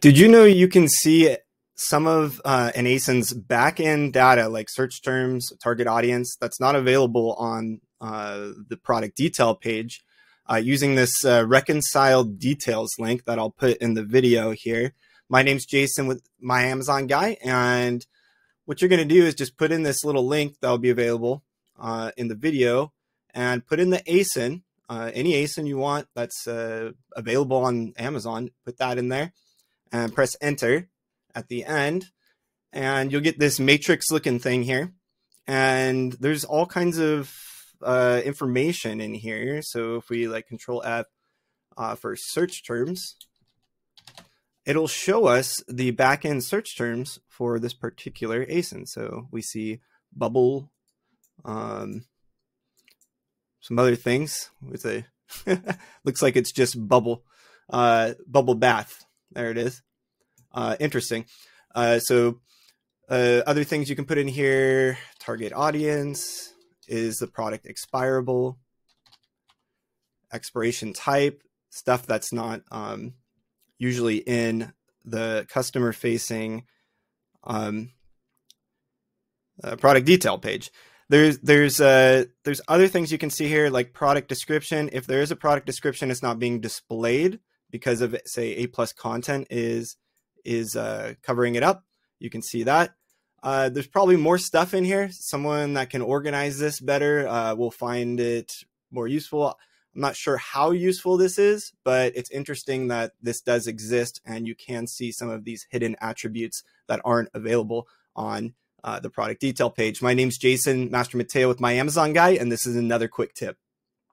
Did you know you can see some of uh, an ASIN's backend data, like search terms, target audience, that's not available on uh, the product detail page uh, using this uh, reconciled details link that I'll put in the video here. My name's Jason with My Amazon Guy, and what you're going to do is just put in this little link that will be available uh, in the video and put in the ASIN, uh, any ASIN you want that's available on Amazon, put that in there and press enter at the end and you'll get this matrix looking thing here. And there's all kinds of uh, information in here. So if we like control F uh, for search terms it'll show us the backend search terms for this particular ASIN so we see bubble um, some other things. With a looks like it's just bubble uh, bubble bath there it is. Uh, interesting. Uh, so uh, other things you can put in here, target audience, is the product expirable, expiration type, stuff that's not um, usually in the customer facing um, uh, product detail page. There's there's uh, there's other things you can see here like product description. If there is a product description, it's not being displayed because of say A plus content is is uh, covering it up. You can see that. Uh, there's probably more stuff in here. Someone that can organize this better uh, will find it more useful. I'm not sure how useful this is, but it's interesting that this does exist and you can see some of these hidden attributes that aren't available on uh, the product detail page. My name's Jason Master Mateo with my Amazon guy, and this is another quick tip.